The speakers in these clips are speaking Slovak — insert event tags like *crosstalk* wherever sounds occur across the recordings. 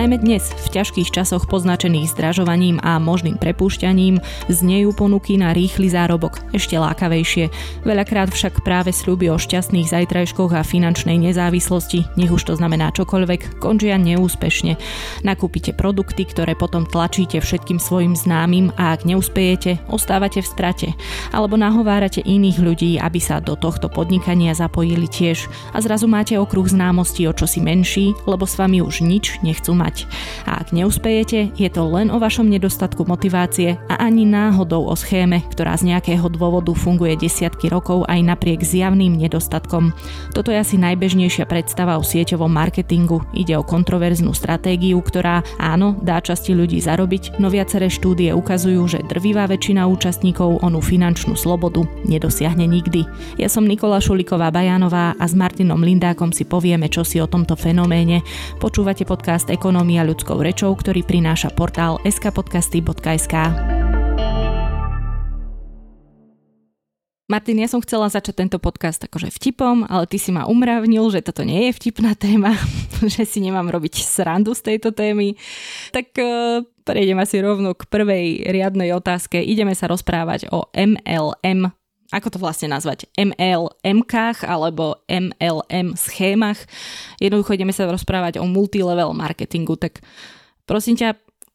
Najmä dnes, v ťažkých časoch poznačených zdražovaním a možným prepúšťaním, znejú ponuky na rýchly zárobok ešte lákavejšie. Veľakrát však práve sľuby o šťastných zajtrajškoch a finančnej nezávislosti, nech už to znamená čokoľvek, končia neúspešne. Nakúpite produkty, ktoré potom tlačíte všetkým svojim známym a ak neúspejete, ostávate v strate. Alebo nahovárate iných ľudí, aby sa do tohto podnikania zapojili tiež. A zrazu máte okruh známostí o čosi menší, lebo s vami už nič nechcú mať. A ak neúspejete, je to len o vašom nedostatku motivácie a ani náhodou o schéme, ktorá z nejakého dôvodu funguje desiatky rokov aj napriek zjavným nedostatkom. Toto je asi najbežnejšia predstava o sieťovom marketingu. Ide o kontroverznú stratégiu, ktorá áno, dá časti ľudí zarobiť, no viaceré štúdie ukazujú, že drvivá väčšina účastníkov onú finančnú slobodu nedosiahne nikdy. Ja som Nikola Šuliková Bajanová a s Martinom Lindákom si povieme, čo si o tomto fenoméne. Počúvate podcast Eko Ekonomia ľudskou rečou, ktorý prináša portál skpodcasty.sk. Martin, ja som chcela začať tento podcast akože vtipom, ale ty si ma umravnil, že toto nie je vtipná téma, *laughs* že si nemám robiť srandu z tejto témy. Tak uh, prejdem asi rovno k prvej riadnej otázke. Ideme sa rozprávať o MLM ako to vlastne nazvať, MLM-kách alebo MLM schémach. Jednoducho ideme sa rozprávať o multilevel marketingu, tak prosím ťa,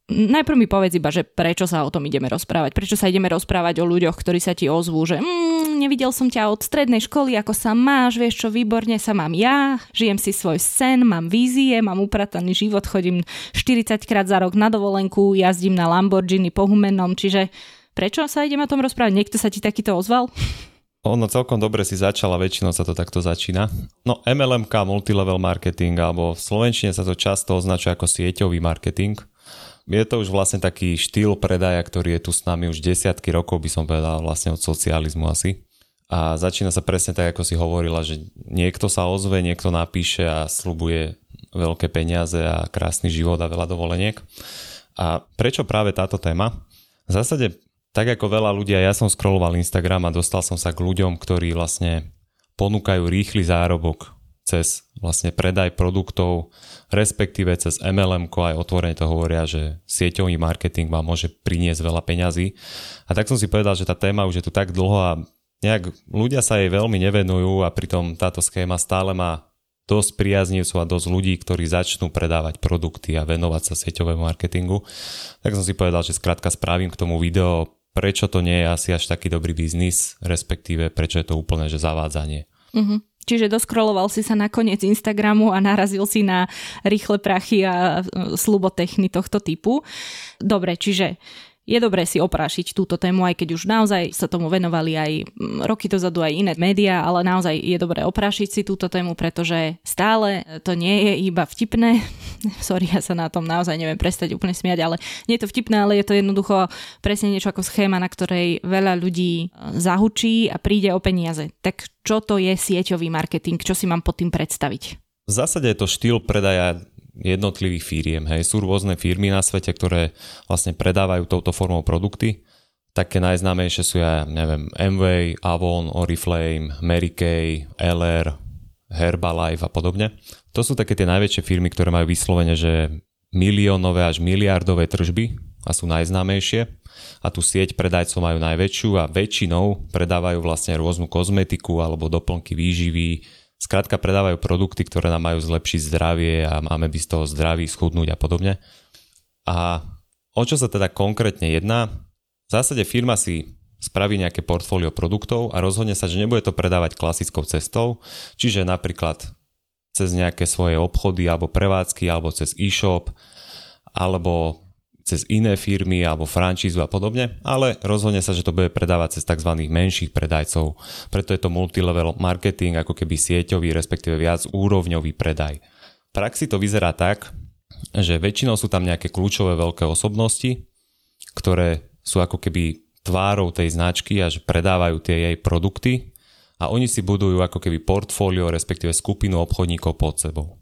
najprv mi povedz iba, že prečo sa o tom ideme rozprávať. Prečo sa ideme rozprávať o ľuďoch, ktorí sa ti ozvú, že mm, nevidel som ťa od strednej školy, ako sa máš, vieš čo, výborne sa mám ja, žijem si svoj sen, mám vízie, mám uprataný život, chodím 40 krát za rok na dovolenku, jazdím na Lamborghini po Humennom, čiže Prečo sa ideme o tom rozprávať? Niekto sa ti takýto ozval? Ono celkom dobre si začala, väčšinou sa to takto začína. No MLMK, multilevel marketing, alebo v Slovenčine sa to často označuje ako sieťový marketing. Je to už vlastne taký štýl predaja, ktorý je tu s nami už desiatky rokov, by som povedal, vlastne od socializmu asi. A začína sa presne tak, ako si hovorila, že niekto sa ozve, niekto napíše a slubuje veľké peniaze a krásny život a veľa dovoleniek. A prečo práve táto téma? V zásade tak ako veľa ľudia, ja som scrolloval Instagram a dostal som sa k ľuďom, ktorí vlastne ponúkajú rýchly zárobok cez vlastne predaj produktov, respektíve cez MLM, aj otvorene to hovoria, že sieťový marketing vám môže priniesť veľa peňazí. A tak som si povedal, že tá téma už je tu tak dlho a nejak ľudia sa jej veľmi nevenujú a pritom táto schéma stále má dosť priaznivcov a dosť ľudí, ktorí začnú predávať produkty a venovať sa sieťovému marketingu. Tak som si povedal, že skrátka spravím k tomu video prečo to nie je asi až taký dobrý biznis, respektíve prečo je to úplne že zavádzanie. Uh-huh. Čiže doskroloval si sa na koniec Instagramu a narazil si na rýchle prachy a e, slubotechny tohto typu. Dobre, čiže je dobré si oprášiť túto tému, aj keď už naozaj sa tomu venovali aj mm, roky dozadu aj iné médiá, ale naozaj je dobré oprášiť si túto tému, pretože stále to nie je iba vtipné. *laughs* Sorry, ja sa na tom naozaj neviem prestať úplne smiať, ale nie je to vtipné, ale je to jednoducho presne niečo ako schéma, na ktorej veľa ľudí e, zahučí a príde o peniaze. Tak čo to je sieťový marketing? Čo si mám pod tým predstaviť? V zásade je to štýl predaja jednotlivých firiem. Hej. Sú rôzne firmy na svete, ktoré vlastne predávajú touto formou produkty. Také najznámejšie sú ja neviem, Amway, Avon, Oriflame, Mary Kay, LR, Herbalife a podobne. To sú také tie najväčšie firmy, ktoré majú vyslovene, že miliónové až miliardové tržby a sú najznámejšie a tú sieť predajcov majú najväčšiu a väčšinou predávajú vlastne rôznu kozmetiku alebo doplnky výživy, Skrátka predávajú produkty, ktoré nám majú zlepšiť zdravie a máme by z toho zdraví schudnúť a podobne. A o čo sa teda konkrétne jedná? V zásade firma si spraví nejaké portfólio produktov a rozhodne sa, že nebude to predávať klasickou cestou, čiže napríklad cez nejaké svoje obchody alebo prevádzky alebo cez e-shop alebo cez iné firmy alebo francízu a podobne, ale rozhodne sa, že to bude predávať cez tzv. menších predajcov. Preto je to multilevel marketing, ako keby sieťový, respektíve viac úrovňový predaj. V praxi to vyzerá tak, že väčšinou sú tam nejaké kľúčové veľké osobnosti, ktoré sú ako keby tvárou tej značky a že predávajú tie jej produkty a oni si budujú ako keby portfólio, respektíve skupinu obchodníkov pod sebou.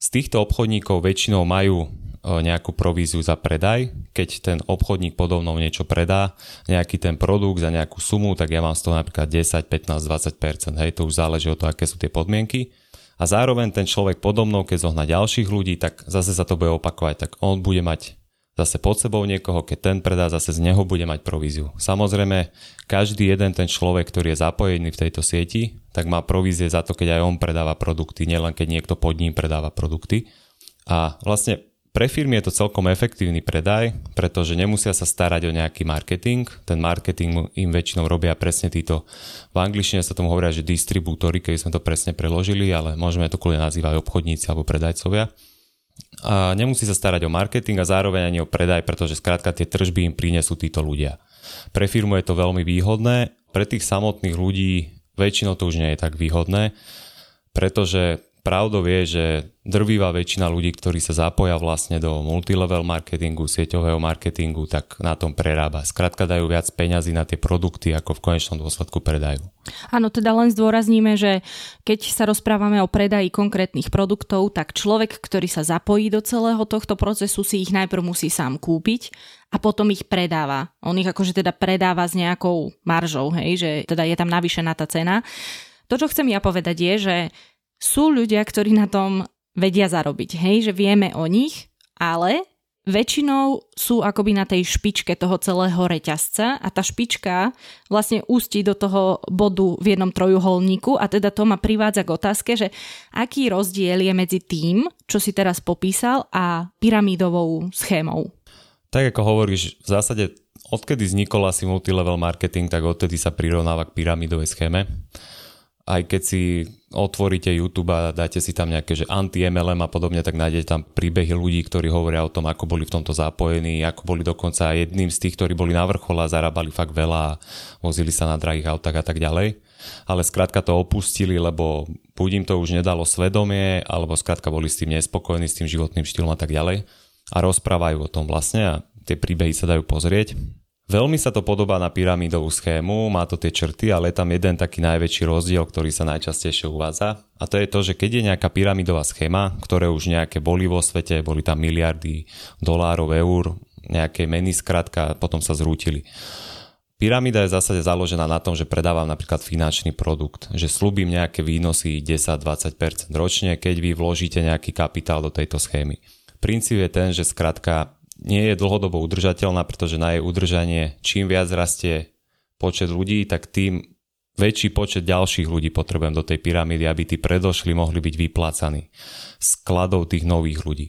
Z týchto obchodníkov väčšinou majú nejakú províziu za predaj. Keď ten obchodník podobnou niečo predá, nejaký ten produkt za nejakú sumu, tak ja mám z toho napríklad 10, 15, 20%. Hej, to už záleží od toho, aké sú tie podmienky. a zároveň ten človek podobnou, keď zohna ďalších ľudí, tak zase sa to bude opakovať, tak on bude mať zase pod sebou niekoho, keď ten predá, zase z neho bude mať províziu. Samozrejme, každý jeden ten človek, ktorý je zapojený v tejto sieti, tak má provízie za to, keď aj on predáva produkty, nielen keď niekto pod ním predáva produkty. A vlastne pre firmy je to celkom efektívny predaj, pretože nemusia sa starať o nejaký marketing. Ten marketing im väčšinou robia presne títo, v angličtine sa tomu hovoria, že distribútory, keď sme to presne preložili, ale môžeme to kľudne nazývať obchodníci alebo predajcovia. A nemusí sa starať o marketing a zároveň ani o predaj, pretože skrátka tie tržby im prinesú títo ľudia. Pre firmu je to veľmi výhodné, pre tých samotných ľudí väčšinou to už nie je tak výhodné, pretože pravdou je, že drvivá väčšina ľudí, ktorí sa zapoja vlastne do multilevel marketingu, sieťového marketingu, tak na tom prerába. Skrátka dajú viac peňazí na tie produkty, ako v konečnom dôsledku predajú. Áno, teda len zdôrazníme, že keď sa rozprávame o predaji konkrétnych produktov, tak človek, ktorý sa zapojí do celého tohto procesu, si ich najprv musí sám kúpiť a potom ich predáva. On ich akože teda predáva s nejakou maržou, hej, že teda je tam navýšená tá cena. To, čo chcem ja povedať je, že sú ľudia, ktorí na tom vedia zarobiť, hej, že vieme o nich, ale väčšinou sú akoby na tej špičke toho celého reťazca a tá špička vlastne ústí do toho bodu v jednom trojuholníku a teda to ma privádza k otázke, že aký rozdiel je medzi tým, čo si teraz popísal a pyramídovou schémou. Tak ako hovoríš, v zásade odkedy vznikol asi multilevel marketing, tak odtedy sa prirovnáva k pyramidovej schéme aj keď si otvoríte YouTube a dáte si tam nejaké že anti-MLM a podobne, tak nájdete tam príbehy ľudí, ktorí hovoria o tom, ako boli v tomto zapojení, ako boli dokonca jedným z tých, ktorí boli na vrchole a zarábali fakt veľa a vozili sa na drahých autách a tak ďalej. Ale skrátka to opustili, lebo buď im to už nedalo svedomie, alebo skrátka boli s tým nespokojní, s tým životným štýlom a tak ďalej. A rozprávajú o tom vlastne a tie príbehy sa dajú pozrieť. Veľmi sa to podobá na pyramidovú schému, má to tie črty, ale je tam jeden taký najväčší rozdiel, ktorý sa najčastejšie uvádza. A to je to, že keď je nejaká pyramidová schéma, ktoré už nejaké boli vo svete, boli tam miliardy dolárov, eur, nejaké meny skratka, potom sa zrútili. Pyramída je v zásade založená na tom, že predávam napríklad finančný produkt, že slúbim nejaké výnosy 10-20% ročne, keď vy vložíte nejaký kapitál do tejto schémy. Princíp je ten, že skratka nie je dlhodobo udržateľná, pretože na jej udržanie čím viac rastie počet ľudí, tak tým väčší počet ďalších ľudí potrebujem do tej pyramídy, aby tí predošli mohli byť vyplácaní skladov tých nových ľudí.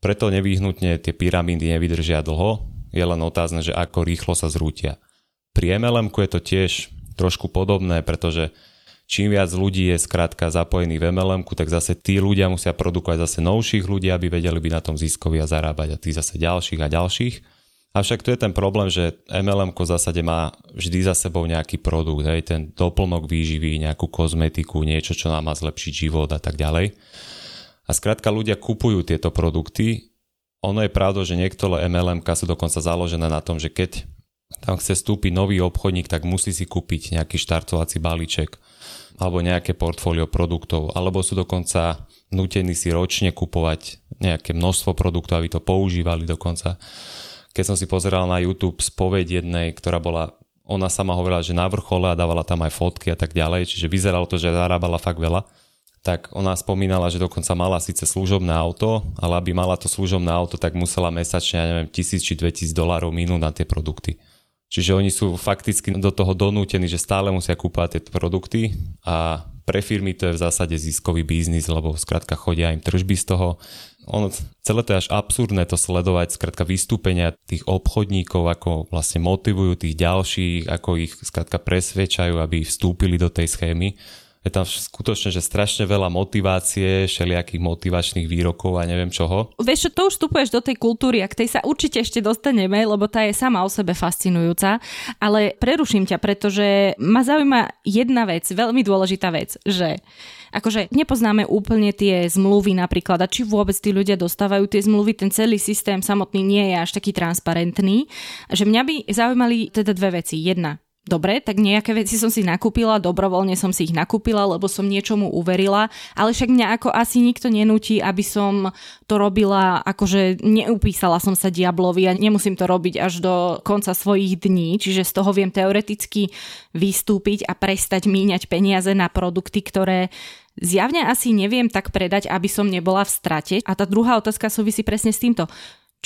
Preto nevyhnutne tie pyramídy nevydržia dlho, je len otázne, že ako rýchlo sa zrútia. Pri mlm je to tiež trošku podobné, pretože čím viac ľudí je skrátka zapojený v mlm tak zase tí ľudia musia produkovať zase novších ľudí, aby vedeli byť na tom ziskovi a zarábať a tí zase ďalších a ďalších. Avšak tu je ten problém, že MLM v zásade má vždy za sebou nejaký produkt, hej, ten doplnok výživy, nejakú kozmetiku, niečo, čo nám má zlepšiť život a tak ďalej. A skrátka ľudia kupujú tieto produkty. Ono je pravda, že niektoré MLM sú dokonca založené na tom, že keď tam chce vstúpiť nový obchodník, tak musí si kúpiť nejaký štartovací balíček alebo nejaké portfólio produktov, alebo sú dokonca nutení si ročne kupovať nejaké množstvo produktov, aby to používali dokonca. Keď som si pozeral na YouTube spoveď jednej, ktorá bola, ona sama hovorila, že na vrchole a dávala tam aj fotky a tak ďalej, čiže vyzeralo to, že zarábala fakt veľa tak ona spomínala, že dokonca mala síce služobné auto, ale aby mala to služobné auto, tak musela mesačne, ja neviem, 1000 či 2000 dolárov minúť na tie produkty. Čiže oni sú fakticky do toho donútení, že stále musia kúpať tie produkty a pre firmy to je v zásade ziskový biznis, lebo skrátka chodia im tržby z toho. Ono, celé to je až absurdné to sledovať, skrátka vystúpenia tých obchodníkov, ako vlastne motivujú tých ďalších, ako ich skrátka presvedčajú, aby vstúpili do tej schémy je tam skutočne, že strašne veľa motivácie, všelijakých motivačných výrokov a neviem čoho. Vieš čo, to už vstupuješ do tej kultúry a k tej sa určite ešte dostaneme, lebo tá je sama o sebe fascinujúca, ale preruším ťa, pretože ma zaujíma jedna vec, veľmi dôležitá vec, že akože nepoznáme úplne tie zmluvy napríklad a či vôbec tí ľudia dostávajú tie zmluvy, ten celý systém samotný nie je až taký transparentný. Že mňa by zaujímali teda dve veci. Jedna, Dobre, tak nejaké veci som si nakúpila, dobrovoľne som si ich nakúpila, lebo som niečomu uverila, ale však mňa ako asi nikto nenúti, aby som to robila, akože neupísala som sa diablovi a nemusím to robiť až do konca svojich dní, čiže z toho viem teoreticky vystúpiť a prestať míňať peniaze na produkty, ktoré zjavne asi neviem tak predať, aby som nebola v strate. A tá druhá otázka súvisí presne s týmto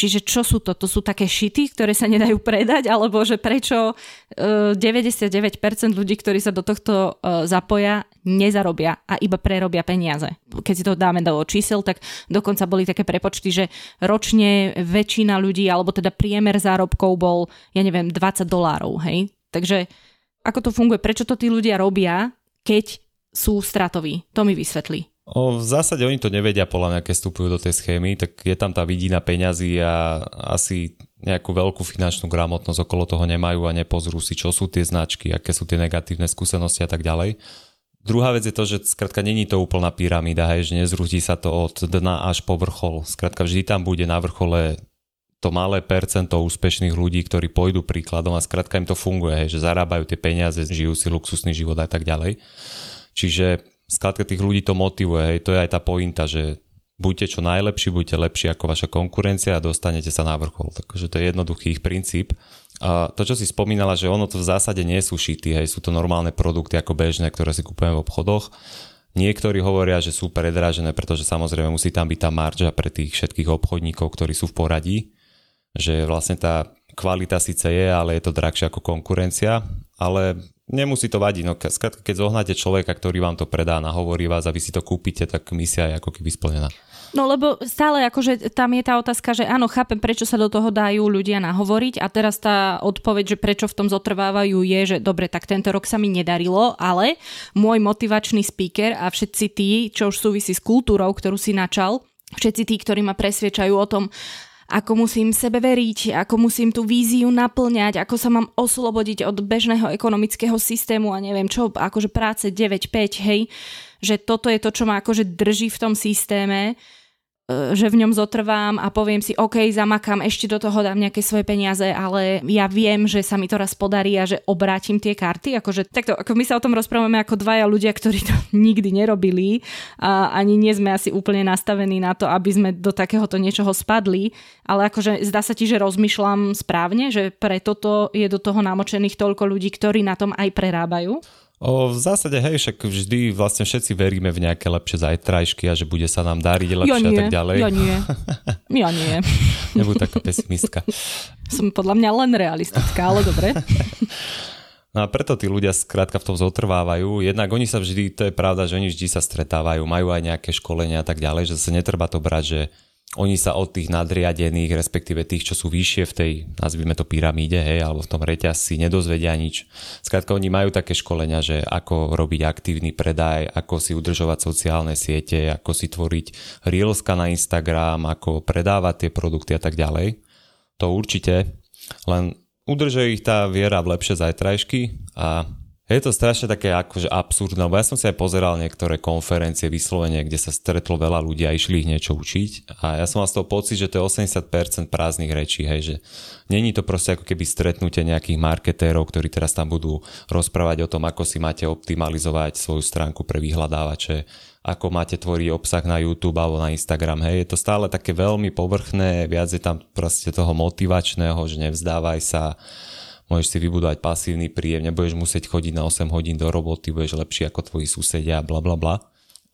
Čiže čo sú to? To sú také šity, ktoré sa nedajú predať, alebo že prečo 99% e, ľudí, ktorí sa do tohto e, zapoja, nezarobia a iba prerobia peniaze. Keď si to dáme do čísel, tak dokonca boli také prepočty, že ročne väčšina ľudí, alebo teda priemer zárobkov bol, ja neviem, 20 dolárov, hej? Takže ako to funguje? Prečo to tí ľudia robia, keď sú stratoví? To mi vysvetlí. O, v zásade oni to nevedia podľa mňa, keď vstupujú do tej schémy, tak je tam tá vidina peňazí a asi nejakú veľkú finančnú gramotnosť okolo toho nemajú a nepozrú si, čo sú tie značky, aké sú tie negatívne skúsenosti a tak ďalej. Druhá vec je to, že skrátka není to úplná pyramída, hej, že nezrúti sa to od dna až po vrchol. Skrátka vždy tam bude na vrchole to malé percento úspešných ľudí, ktorí pôjdu príkladom a skrátka im to funguje, hej, že zarábajú tie peniaze, žijú si luxusný život a tak ďalej. Čiže skladka tých ľudí to motivuje, hej, to je aj tá pointa, že buďte čo najlepší, buďte lepší ako vaša konkurencia a dostanete sa na vrchol. Takže to je jednoduchý ich princíp. A to, čo si spomínala, že ono to v zásade nie sú šity, hej, sú to normálne produkty ako bežné, ktoré si kúpujeme v obchodoch. Niektorí hovoria, že sú predražené, pretože samozrejme musí tam byť tá marža pre tých všetkých obchodníkov, ktorí sú v poradí, že vlastne tá kvalita síce je, ale je to drahšie ako konkurencia, ale nemusí to vadiť. No, skrátka, keď zohnáte človeka, ktorý vám to predá, nahovorí vás a vy si to kúpite, tak misia je ako keby splnená. No lebo stále akože tam je tá otázka, že áno, chápem, prečo sa do toho dajú ľudia nahovoriť a teraz tá odpoveď, že prečo v tom zotrvávajú je, že dobre, tak tento rok sa mi nedarilo, ale môj motivačný speaker a všetci tí, čo už súvisí s kultúrou, ktorú si načal, všetci tí, ktorí ma presviečajú o tom, ako musím sebe veriť, ako musím tú víziu naplňať, ako sa mám oslobodiť od bežného ekonomického systému a neviem čo, akože práce 9-5, hej, že toto je to, čo ma akože drží v tom systéme že v ňom zotrvám a poviem si, OK, zamakám, ešte do toho dám nejaké svoje peniaze, ale ja viem, že sa mi to raz podarí a že obrátim tie karty. Akože, takto, ako my sa o tom rozprávame ako dvaja ľudia, ktorí to *laughs* nikdy nerobili a ani nie sme asi úplne nastavení na to, aby sme do takéhoto niečoho spadli, ale akože zdá sa ti, že rozmýšľam správne, že preto to je do toho namočených toľko ľudí, ktorí na tom aj prerábajú. O, v zásade, hej, však vždy vlastne všetci veríme v nejaké lepšie zajtrajšky a že bude sa nám dariť lepšie ja nie, a tak ďalej. Ja nie, *laughs* ja nie. Nebuď taká pesimistka. Som podľa mňa len realistická, ale dobre. *laughs* No a preto tí ľudia skrátka v tom zotrvávajú. Jednak oni sa vždy, to je pravda, že oni vždy sa stretávajú, majú aj nejaké školenia a tak ďalej, že sa netreba to brať, že oni sa od tých nadriadených, respektíve tých, čo sú vyššie v tej, nazvime to pyramíde, hej, alebo v tom reťazci, nedozvedia nič. Skrátka, oni majú také školenia, že ako robiť aktívny predaj, ako si udržovať sociálne siete, ako si tvoriť reelska na Instagram, ako predávať tie produkty a tak ďalej. To určite, len udržuje ich tá viera v lepšie zajtrajšky a je to strašne také akože absurdné, lebo ja som si aj pozeral niektoré konferencie vyslovene, kde sa stretlo veľa ľudí a išli ich niečo učiť. A ja som mal z toho pocit, že to je 80% prázdnych rečí, hej, že není to proste ako keby stretnutie nejakých marketérov, ktorí teraz tam budú rozprávať o tom, ako si máte optimalizovať svoju stránku pre vyhľadávače, ako máte tvoriť obsah na YouTube alebo na Instagram, hej, je to stále také veľmi povrchné, viac je tam proste toho motivačného, že nevzdávaj sa, môžeš si vybudovať pasívny príjem, nebudeš musieť chodiť na 8 hodín do roboty, budeš lepší ako tvoji susedia, bla bla bla.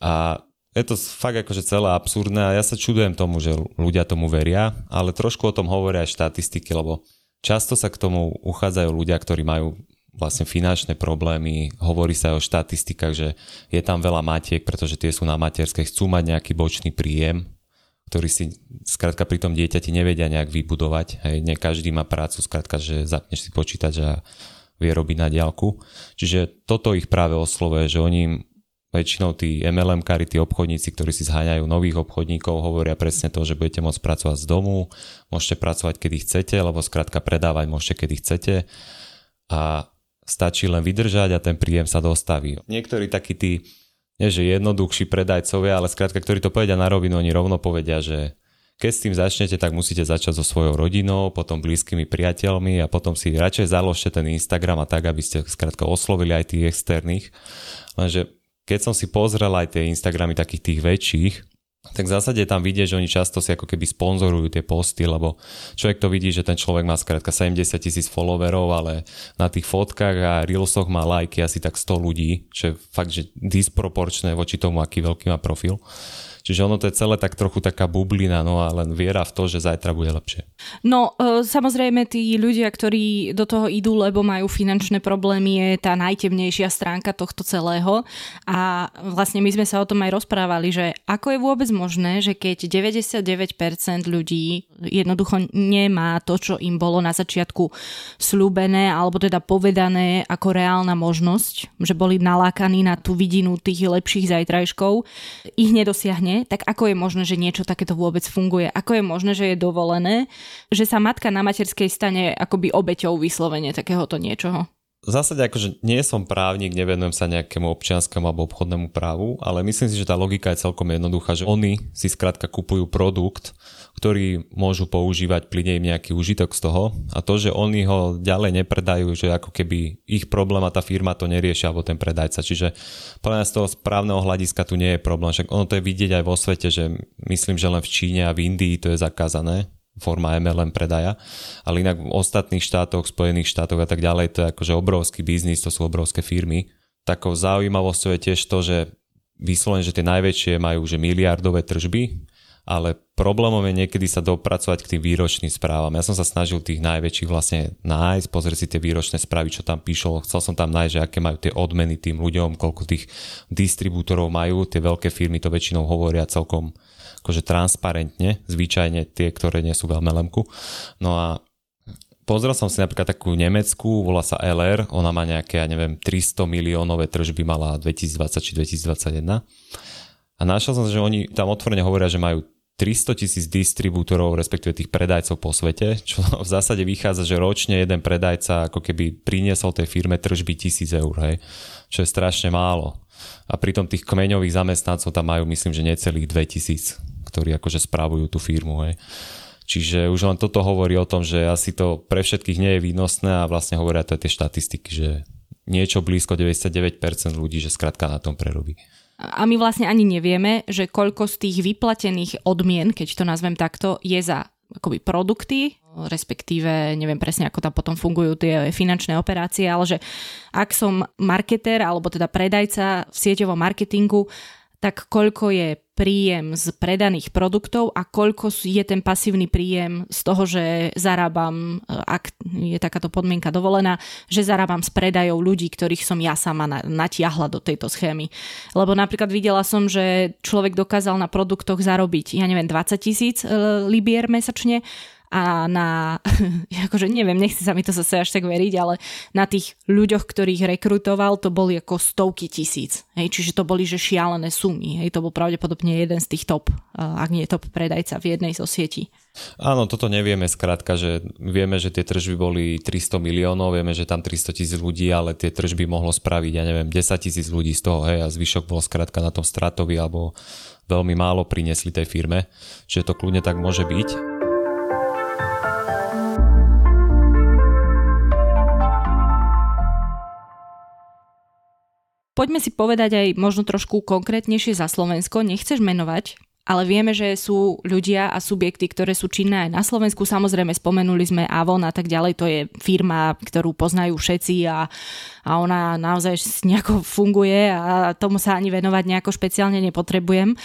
A je to fakt akože celé absurdné a ja sa čudujem tomu, že ľudia tomu veria, ale trošku o tom hovoria aj štatistiky, lebo často sa k tomu uchádzajú ľudia, ktorí majú vlastne finančné problémy, hovorí sa o štatistikách, že je tam veľa matiek, pretože tie sú na materskej, chcú mať nejaký bočný príjem, ktorí si skrátka pri tom dieťati nevedia nejak vybudovať. Hej, nie každý má prácu, skrátka, že zapneš si počítať a vie robiť na diálku. Čiže toto ich práve oslovuje, že oni väčšinou tí MLM kary, tí obchodníci, ktorí si zháňajú nových obchodníkov, hovoria presne to, že budete môcť pracovať z domu, môžete pracovať kedy chcete, lebo skrátka predávať môžete kedy chcete a stačí len vydržať a ten príjem sa dostaví. Niektorí takí tí nie že jednoduchší predajcovia, ale skrátka, ktorí to povedia na rovinu, oni rovno povedia, že keď s tým začnete, tak musíte začať so svojou rodinou, potom blízkymi priateľmi a potom si radšej založte ten Instagram a tak, aby ste skrátka oslovili aj tých externých. Lenže keď som si pozrel aj tie Instagramy takých tých väčších, tak v zásade tam vidie, že oni často si ako keby sponzorujú tie posty, lebo človek to vidí, že ten človek má skrátka 70 tisíc followerov, ale na tých fotkách a reelsoch má lajky asi tak 100 ľudí, čo je fakt, že disproporčné voči tomu, aký veľký má profil. Čiže ono to je celé tak trochu taká bublina, no a len viera v to, že zajtra bude lepšie. No, e, samozrejme tí ľudia, ktorí do toho idú, lebo majú finančné problémy, je tá najtemnejšia stránka tohto celého. A vlastne my sme sa o tom aj rozprávali, že ako je vôbec možné, že keď 99% ľudí jednoducho nemá to, čo im bolo na začiatku slúbené, alebo teda povedané ako reálna možnosť, že boli nalákaní na tú vidinu tých lepších zajtrajškov, ich nedosiahne tak ako je možné, že niečo takéto vôbec funguje? Ako je možné, že je dovolené, že sa matka na materskej stane akoby obeťou vyslovene takéhoto niečoho? V zásade akože nie som právnik, nevenujem sa nejakému občianskému alebo obchodnému právu, ale myslím si, že tá logika je celkom jednoduchá, že oni si skrátka kupujú produkt, ktorý môžu používať, plyne im nejaký užitok z toho a to, že oni ho ďalej nepredajú, že ako keby ich problém a tá firma to nerieši alebo ten predajca. Čiže podľa z toho správneho hľadiska tu nie je problém. Však ono to je vidieť aj vo svete, že myslím, že len v Číne a v Indii to je zakázané, forma MLM predaja, ale inak v ostatných štátoch, Spojených štátoch a tak ďalej, to je akože obrovský biznis, to sú obrovské firmy. Takou zaujímavosťou je tiež to, že vyslovene, že tie najväčšie majú že miliardové tržby, ale problémom je niekedy sa dopracovať k tým výročným správam. Ja som sa snažil tých najväčších vlastne nájsť, pozrieť si tie výročné správy, čo tam píšlo. Chcel som tam nájsť, že aké majú tie odmeny tým ľuďom, koľko tých distribútorov majú. Tie veľké firmy to väčšinou hovoria celkom akože transparentne, zvyčajne tie, ktoré nie sú veľmi lemku. No a pozrel som si napríklad takú nemeckú, volá sa LR, ona má nejaké, ja neviem, 300 miliónové tržby mala 2020 či 2021. A našiel som, že oni tam otvorene hovoria, že majú 300 tisíc distribútorov, respektíve tých predajcov po svete, čo *laughs* v zásade vychádza, že ročne jeden predajca ako keby priniesol tej firme tržby tisíc eur, hej, čo je strašne málo. A pritom tých kmeňových zamestnancov tam majú, myslím, že necelých 2000 ktorí akože správujú tú firmu. Hej. Čiže už len toto hovorí o tom, že asi to pre všetkých nie je výnosné a vlastne hovoria to aj tie štatistiky, že niečo blízko 99% ľudí, že skrátka na tom prerobí. A my vlastne ani nevieme, že koľko z tých vyplatených odmien, keď to nazvem takto, je za akoby produkty, respektíve neviem presne, ako tam potom fungujú tie finančné operácie, ale že ak som marketer alebo teda predajca v sieťovom marketingu, tak koľko je príjem z predaných produktov a koľko je ten pasívny príjem z toho, že zarábam, e, ak je takáto podmienka dovolená, že zarábam z predajov ľudí, ktorých som ja sama natiahla do tejto schémy. Lebo napríklad videla som, že človek dokázal na produktoch zarobiť, ja neviem, 20 tisíc e, libier mesačne a na, *laughs* akože neviem, nechci sa mi to zase až tak veriť, ale na tých ľuďoch, ktorých rekrutoval, to boli ako stovky tisíc. Hej, čiže to boli že šialené sumy. Hej, to bol pravdepodobne jeden z tých top, ak nie top predajca v jednej zo sietí. Áno, toto nevieme skrátka, že vieme, že tie tržby boli 300 miliónov, vieme, že tam 300 tisíc ľudí, ale tie tržby mohlo spraviť, ja neviem, 10 tisíc ľudí z toho, hej, a zvyšok bol skrátka na tom stratovi alebo veľmi málo priniesli tej firme, čiže to kľudne tak môže byť. Poďme si povedať aj možno trošku konkrétnejšie za Slovensko. Nechceš menovať, ale vieme, že sú ľudia a subjekty, ktoré sú činné aj na Slovensku. Samozrejme, spomenuli sme Avon a tak ďalej. To je firma, ktorú poznajú všetci a, a ona naozaj nejako funguje a tomu sa ani venovať nejako špeciálne nepotrebujem.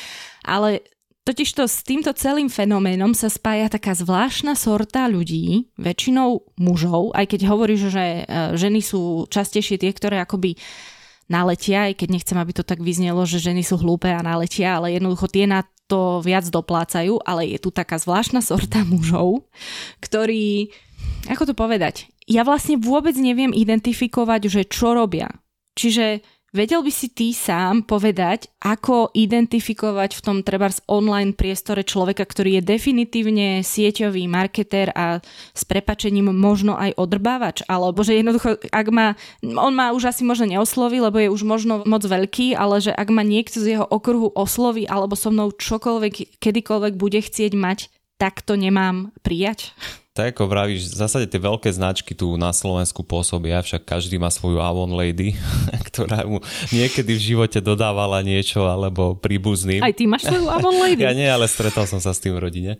Ale Totižto s týmto celým fenoménom sa spája taká zvláštna sorta ľudí, väčšinou mužov, aj keď hovoríš, že e, ženy sú častejšie tie, ktoré akoby naletia, aj keď nechcem, aby to tak vyznelo, že ženy sú hlúpe a naletia, ale jednoducho tie na to viac doplácajú, ale je tu taká zvláštna sorta *laughs* mužov, ktorí, ako to povedať, ja vlastne vôbec neviem identifikovať, že čo robia. Čiže Vedel by si ty sám povedať, ako identifikovať v tom trebárs online priestore človeka, ktorý je definitívne sieťový marketér a s prepačením možno aj odrbávač? Alebo že jednoducho, ak ma, on ma už asi možno neosloví, lebo je už možno moc veľký, ale že ak ma niekto z jeho okruhu osloví alebo so mnou čokoľvek, kedykoľvek bude chcieť mať, tak to nemám prijať? Tak ako vravíš, v zásade tie veľké značky tu na Slovensku pôsobia, však každý má svoju Avon Lady, *laughs* ktorá mu niekedy v živote dodávala niečo alebo príbuzným. Aj ty máš svoju Avon Lady? *laughs* ja nie, ale stretol som sa s tým v rodine.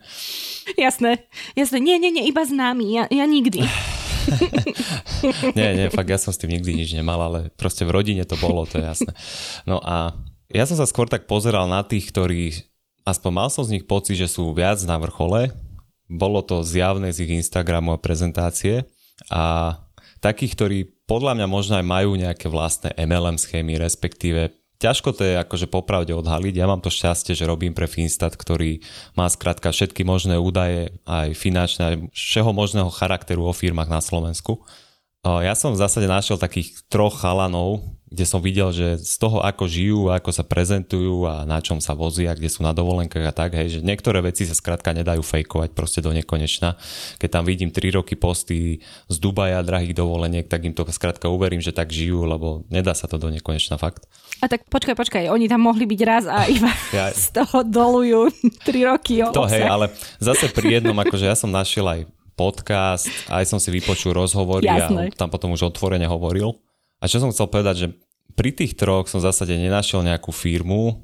Jasné, jasné. Nie, nie, nie, iba známy, ja, ja nikdy. *laughs* nie, nie, fakt ja som s tým nikdy nič nemal, ale proste v rodine to bolo, to je jasné. No a ja som sa skôr tak pozeral na tých, ktorí aspoň mal som z nich pocit, že sú viac na vrchole. Bolo to zjavné z ich Instagramu a prezentácie. A takých, ktorí podľa mňa možno aj majú nejaké vlastné MLM schémy, respektíve ťažko to je akože popravde odhaliť. Ja mám to šťastie, že robím pre Finstat, ktorý má skrátka všetky možné údaje, aj finančné, aj všeho možného charakteru o firmách na Slovensku. Ja som v zásade našiel takých troch chalanov, kde som videl, že z toho, ako žijú, ako sa prezentujú a na čom sa vozia, kde sú na dovolenkách a tak, hej, že niektoré veci sa skrátka nedajú fejkovať proste do nekonečna. Keď tam vidím 3 roky posty z Dubaja drahých dovoleniek, tak im to skrátka uverím, že tak žijú, lebo nedá sa to do nekonečna fakt. A tak počkaj, počkaj, oni tam mohli byť raz a iba *laughs* ja... z toho dolujú 3 roky. To hej, ale zase pri jednom, akože ja som našiel aj podcast, aj som si vypočul rozhovory Jasné. a tam potom už otvorene hovoril. A čo som chcel povedať, že pri tých troch som v zásade nenašiel nejakú firmu,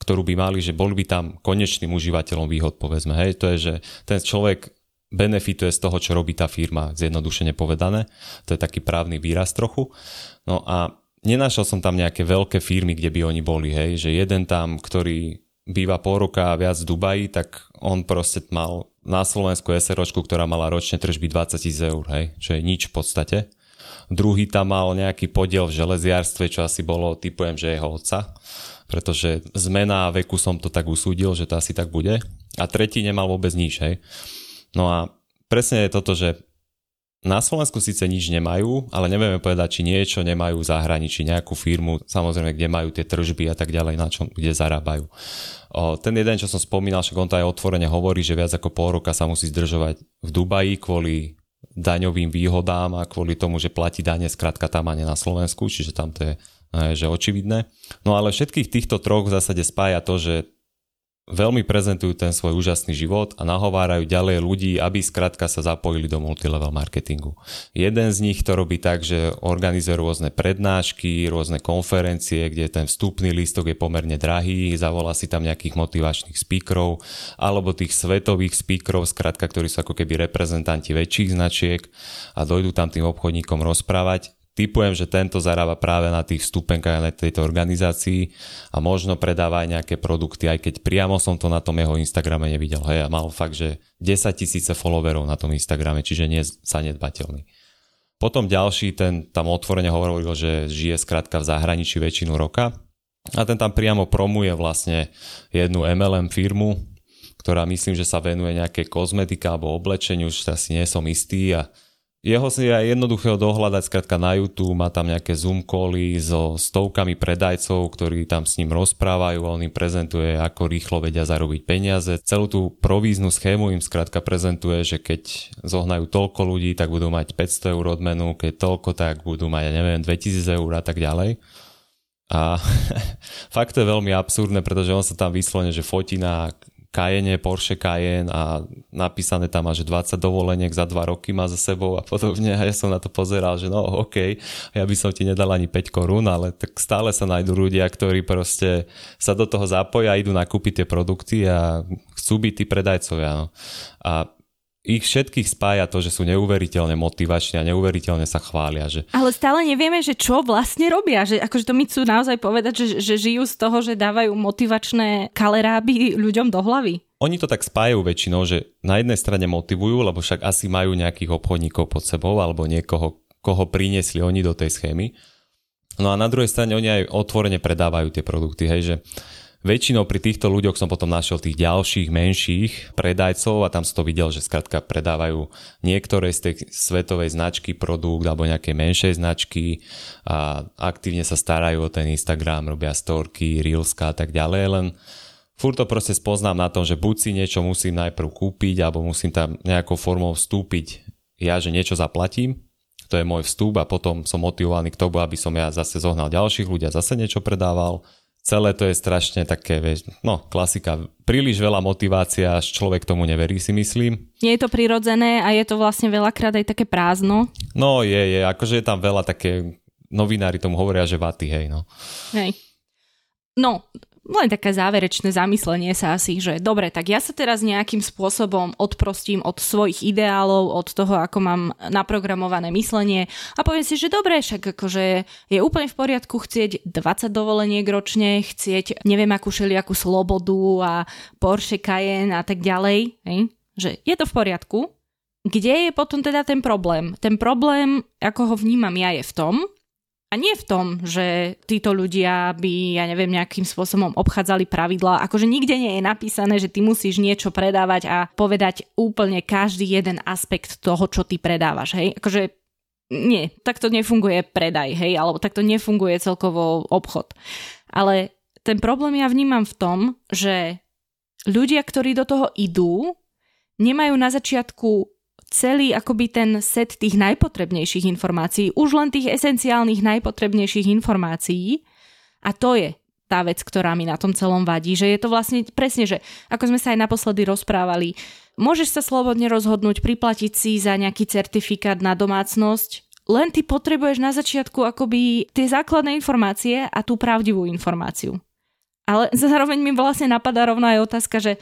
ktorú by mali, že boli by tam konečným užívateľom výhod, povedzme. Hej, to je, že ten človek benefituje z toho, čo robí tá firma, zjednodušene povedané. To je taký právny výraz trochu. No a nenašiel som tam nejaké veľké firmy, kde by oni boli, hej, že jeden tam, ktorý býva pol roka viac v Dubaji, tak on proste mal na Slovensku SROčku, ktorá mala ročne tržby 20 tisíc eur, hej, čo je nič v podstate druhý tam mal nejaký podiel v železiarstve, čo asi bolo, typujem, že jeho otca, pretože zmena veku som to tak usúdil, že to asi tak bude. A tretí nemal vôbec nič, hej. No a presne je toto, že na Slovensku síce nič nemajú, ale nevieme povedať, či niečo nemajú v zahraničí, nejakú firmu, samozrejme, kde majú tie tržby a tak ďalej, na čom, kde zarábajú. O, ten jeden, čo som spomínal, však on to aj otvorene hovorí, že viac ako pol roka sa musí zdržovať v Dubaji kvôli daňovým výhodám a kvôli tomu, že platí dane skrátka tam a nie na Slovensku, čiže tam to je že očividné. No ale všetkých týchto troch v zásade spája to, že veľmi prezentujú ten svoj úžasný život a nahovárajú ďalej ľudí, aby skrátka sa zapojili do multilevel marketingu. Jeden z nich to robí tak, že organizuje rôzne prednášky, rôzne konferencie, kde ten vstupný lístok je pomerne drahý, zavolá si tam nejakých motivačných speakerov alebo tých svetových speakerov, skrátka, ktorí sú ako keby reprezentanti väčších značiek a dojdú tam tým obchodníkom rozprávať typujem, že tento zarába práve na tých stupenkách na tejto organizácii a možno predáva aj nejaké produkty, aj keď priamo som to na tom jeho Instagrame nevidel. Hej, a mal fakt, že 10 tisíce followerov na tom Instagrame, čiže nie zanedbateľný. Potom ďalší, ten tam otvorene hovoril, že žije skrátka v zahraničí väčšinu roka a ten tam priamo promuje vlastne jednu MLM firmu, ktorá myslím, že sa venuje nejakej kozmetika alebo oblečeniu, už asi nie som istý a jeho si aj jednoduché dohľadať skratka na YouTube, má tam nejaké Zoom cally so stovkami predajcov, ktorí tam s ním rozprávajú a on im prezentuje, ako rýchlo vedia zarobiť peniaze. Celú tú províznu schému im skratka prezentuje, že keď zohnajú toľko ľudí, tak budú mať 500 eur odmenu, keď toľko, tak budú mať, ja neviem, 2000 eur a tak ďalej. A *laughs* fakt to je veľmi absurdné, pretože on sa tam vyslovene, že fotí na Cayenne, Porsche Cayenne a napísané tam že 20 dovoleniek za 2 roky má za sebou a podobne a ja som na to pozeral, že no OK, ja by som ti nedal ani 5 korún, ale tak stále sa nájdú ľudia, ktorí proste sa do toho zapoja, idú nakúpiť tie produkty a chcú byť tí predajcovia. No. A ich všetkých spája to, že sú neuveriteľne motivační a neuveriteľne sa chvália. Že... Ale stále nevieme, že čo vlastne robia. Že, akože to mi chcú naozaj povedať, že, že žijú z toho, že dávajú motivačné kaleráby ľuďom do hlavy. Oni to tak spájajú väčšinou, že na jednej strane motivujú, lebo však asi majú nejakých obchodníkov pod sebou alebo niekoho, koho priniesli oni do tej schémy. No a na druhej strane oni aj otvorene predávajú tie produkty, hej, že Väčšinou pri týchto ľuďoch som potom našiel tých ďalších, menších predajcov a tam som to videl, že skrátka predávajú niektoré z tej svetovej značky produkt alebo nejaké menšej značky a aktívne sa starajú o ten Instagram, robia storky, reelska a tak ďalej, len furt to proste spoznám na tom, že buď si niečo musím najprv kúpiť alebo musím tam nejakou formou vstúpiť ja, že niečo zaplatím, to je môj vstup a potom som motivovaný k tomu, aby som ja zase zohnal ďalších ľudí a zase niečo predával celé to je strašne také, vieš, no klasika, príliš veľa motivácia, až človek tomu neverí, si myslím. Nie je to prirodzené a je to vlastne veľakrát aj také prázdno. No je, je, akože je tam veľa také, novinári tomu hovoria, že vaty, hej, no. Hej. No, len také záverečné zamyslenie sa asi, že dobre, tak ja sa teraz nejakým spôsobom odprostím od svojich ideálov, od toho, ako mám naprogramované myslenie a poviem si, že dobre, však akože je úplne v poriadku chcieť 20 dovoleniek ročne, chcieť neviem akú šeliakú slobodu a Porsche Cayenne a tak ďalej, hej? že je to v poriadku. Kde je potom teda ten problém? Ten problém, ako ho vnímam ja, je v tom, a nie v tom, že títo ľudia by, ja neviem, nejakým spôsobom obchádzali pravidlá. Akože nikde nie je napísané, že ty musíš niečo predávať a povedať úplne každý jeden aspekt toho, čo ty predávaš, hej. Akože nie, takto nefunguje predaj, hej, alebo takto nefunguje celkovo obchod. Ale ten problém ja vnímam v tom, že ľudia, ktorí do toho idú, nemajú na začiatku celý akoby ten set tých najpotrebnejších informácií, už len tých esenciálnych najpotrebnejších informácií a to je tá vec, ktorá mi na tom celom vadí, že je to vlastne presne, že ako sme sa aj naposledy rozprávali, môžeš sa slobodne rozhodnúť priplatiť si za nejaký certifikát na domácnosť, len ty potrebuješ na začiatku akoby tie základné informácie a tú pravdivú informáciu. Ale zároveň mi vlastne napadá rovná aj otázka, že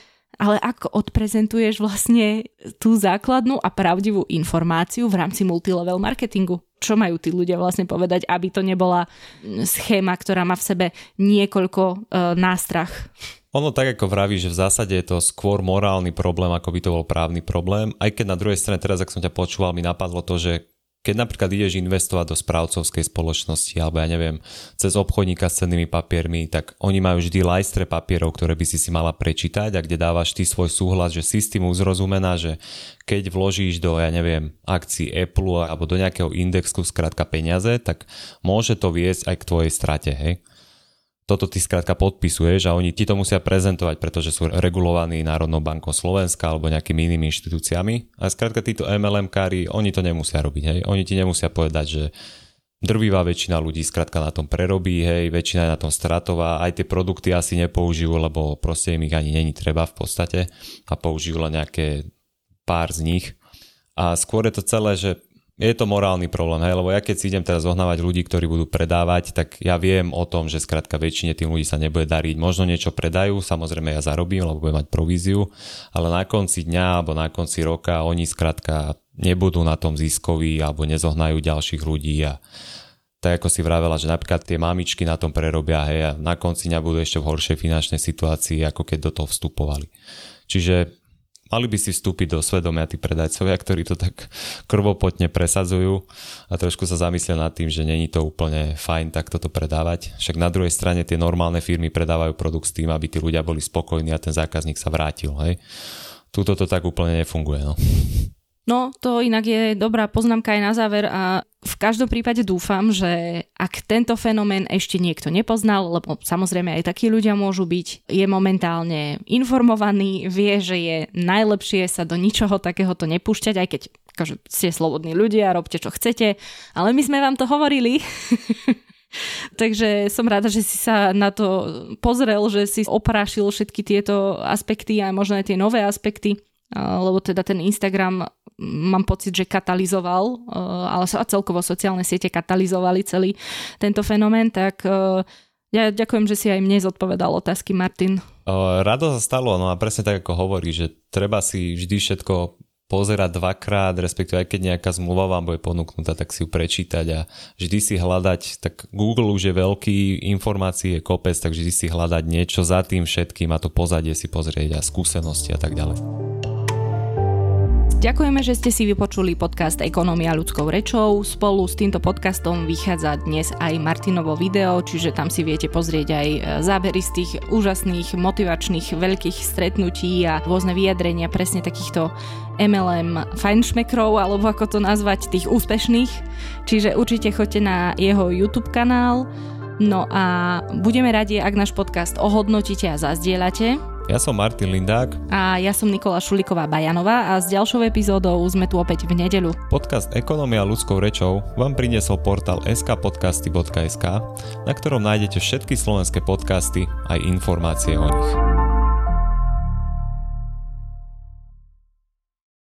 ale ako odprezentuješ vlastne tú základnú a pravdivú informáciu v rámci multilevel marketingu? Čo majú tí ľudia vlastne povedať, aby to nebola schéma, ktorá má v sebe niekoľko e, nástrach? Ono tak ako vraví, že v zásade je to skôr morálny problém, ako by to bol právny problém. Aj keď na druhej strane teraz, ak som ťa počúval, mi napadlo to, že keď napríklad ideš investovať do správcovskej spoločnosti alebo ja neviem, cez obchodníka s cennými papiermi, tak oni majú vždy lajstre papierov, ktoré by si si mala prečítať a kde dávaš ty svoj súhlas, že si s tým uzrozumená, že keď vložíš do, ja neviem, akcií Apple alebo do nejakého indexu skrátka peniaze, tak môže to viesť aj k tvojej strate, hej toto ty skrátka podpisuješ a oni ti to musia prezentovať, pretože sú regulovaní Národnou bankou Slovenska alebo nejakými inými inštitúciami. A skrátka títo MLM-kári, oni to nemusia robiť, hej. Oni ti nemusia povedať, že drvivá väčšina ľudí skrátka na tom prerobí, hej, väčšina je na tom stratová, aj tie produkty asi nepoužijú, lebo proste im ich ani není treba v podstate a použijú len nejaké pár z nich. A skôr je to celé, že je to morálny problém, hej, lebo ja keď si idem teraz zohnávať ľudí, ktorí budú predávať, tak ja viem o tom, že skrátka väčšine tým ľudí sa nebude dariť. Možno niečo predajú, samozrejme ja zarobím, lebo budem mať províziu, ale na konci dňa alebo na konci roka oni skrátka nebudú na tom ziskoví alebo nezohnajú ďalších ľudí a tak ako si vravela, že napríklad tie mamičky na tom prerobia hej, a na konci dňa budú ešte v horšej finančnej situácii, ako keď do toho vstupovali. Čiže Mali by si vstúpiť do svedomia tí predajcovia, ktorí to tak krvopotne presadzujú a trošku sa zamyslia nad tým, že není to úplne fajn takto to predávať. Však na druhej strane tie normálne firmy predávajú produkt s tým, aby tí ľudia boli spokojní a ten zákazník sa vrátil. Hej. Tuto to tak úplne nefunguje. No. No, to inak je dobrá poznámka aj na záver a v každom prípade dúfam, že ak tento fenomén ešte niekto nepoznal, lebo samozrejme aj takí ľudia môžu byť, je momentálne informovaný, vie, že je najlepšie sa do ničoho takéhoto nepúšťať, aj keď akože ste slobodní ľudia, robte čo chcete, ale my sme vám to hovorili. *laughs* Takže som rada, že si sa na to pozrel, že si oprášil všetky tieto aspekty a možno aj tie nové aspekty lebo teda ten Instagram mám pocit, že katalizoval, eh, ale celkovo sociálne siete katalizovali celý tento fenomén, tak eh, ja ďakujem, že si aj mne zodpovedal otázky, Martin. Rado sa stalo, no a presne tak, ako hovorí, že treba si vždy všetko pozerať dvakrát, respektíve aj keď nejaká zmluva vám bude ponúknutá, tak si ju prečítať a vždy si hľadať, tak Google už je veľký, informácií je kopec, tak vždy si hľadať niečo za tým všetkým a to pozadie si pozrieť a skúsenosti a tak ďalej. Ďakujeme, že ste si vypočuli podcast Ekonomia ľudskou rečou. Spolu s týmto podcastom vychádza dnes aj Martinovo video, čiže tam si viete pozrieť aj e, zábery z tých úžasných, motivačných, veľkých stretnutí a rôzne vyjadrenia presne takýchto MLM fajnšmekrov, alebo ako to nazvať, tých úspešných. Čiže určite choďte na jeho YouTube kanál. No a budeme radi, ak náš podcast ohodnotíte a zazdieľate Ja som Martin Lindák. A ja som Nikola Šuliková Bajanová a s ďalšou epizódou sme tu opäť v nedeľu. Podcast Ekonomia ľudskou rečou vám priniesol portál skpodcasty.sk, na ktorom nájdete všetky slovenské podcasty aj informácie o nich.